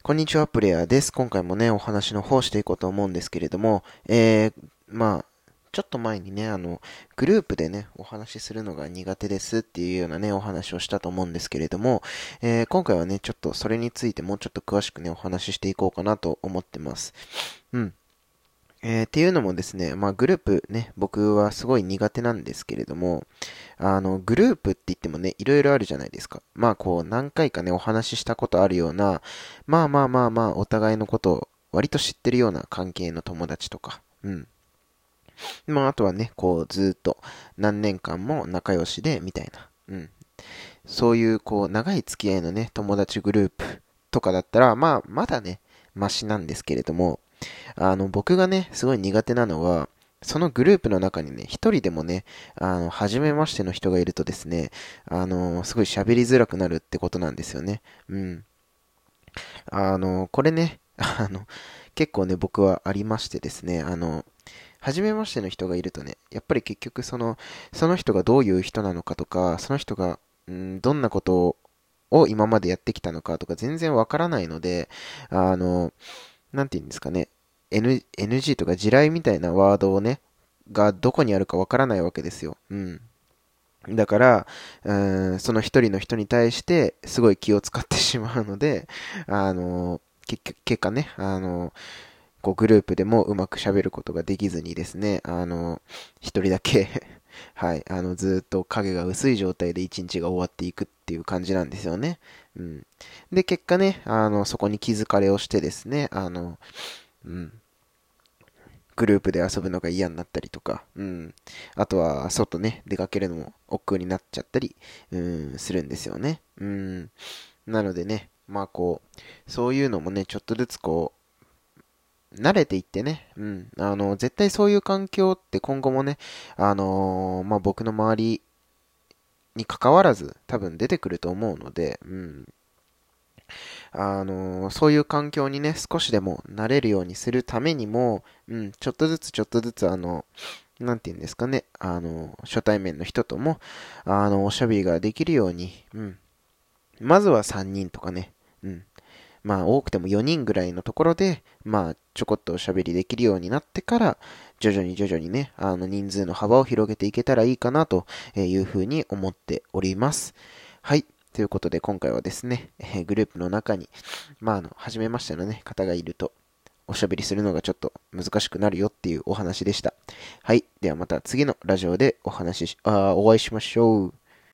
こんにちは、プレイヤーです。今回もね、お話の方していこうと思うんですけれども、えー、まあ、ちょっと前にね、あの、グループでね、お話しするのが苦手ですっていうようなね、お話をしたと思うんですけれども、えー、今回はね、ちょっとそれについてもうちょっと詳しくね、お話ししていこうかなと思ってます。うん。えー、っていうのもですね、まあグループね、僕はすごい苦手なんですけれども、あの、グループって言ってもね、いろいろあるじゃないですか。まあこう、何回かね、お話ししたことあるような、まあまあまあまあ、お互いのことを割と知ってるような関係の友達とか、うん。まああとはね、こう、ずっと何年間も仲良しで、みたいな、うん。そういう、こう、長い付き合いのね、友達グループとかだったら、まあ、まだね、マシなんですけれども、あの、僕がね、すごい苦手なのは、そのグループの中にね、一人でもね、あの、初めましての人がいるとですね、あの、すごい喋りづらくなるってことなんですよね。うん。あの、これね、あの、結構ね、僕はありましてですね、あの、初めましての人がいるとね、やっぱり結局その、その人がどういう人なのかとか、その人が、んどんなことを今までやってきたのかとか全然わからないので、あの、なんて言うんですかね、N、NG とか地雷みたいなワードをね、がどこにあるかわからないわけですよ。うん。だから、うん、その一人の人に対してすごい気を使ってしまうので、あの、結果ね、あの、こうグループでもうまく喋ることができずにですね、あの、一人だけ はい、あの、ずっと影が薄い状態で一日が終わっていくっていう感じなんですよね。うん。で、結果ね、あの、そこに気づかれをしてですね、あの、うん。グループで遊ぶのが嫌になったりとか、うん。あとは、外ね、出かけるのも億劫になっちゃったり、うん、するんですよね。うん。なのでね、まあこう、そういうのもね、ちょっとずつこう、慣れていってね、うん。あの、絶対そういう環境って今後もね、あのー、まあ僕の周りに関わらず多分出てくると思うので、うん。あの、そういう環境にね、少しでも慣れるようにするためにも、うん、ちょっとずつちょっとずつあの、なんて言うんですかね、あの、初対面の人とも、あの、おしゃべりができるように、うん。まずは3人とかね、うん。まあ、多くても4人ぐらいのところで、まあ、ちょこっとおしゃべりできるようになってから、徐々に徐々にね、あの、人数の幅を広げていけたらいいかな、というふうに思っております。はい。ということで今回はですね、えグループの中に、まあ、あの、初めましてのね、方がいると、おしゃべりするのがちょっと難しくなるよっていうお話でした。はい。ではまた次のラジオでお話し、あお会いしましょう。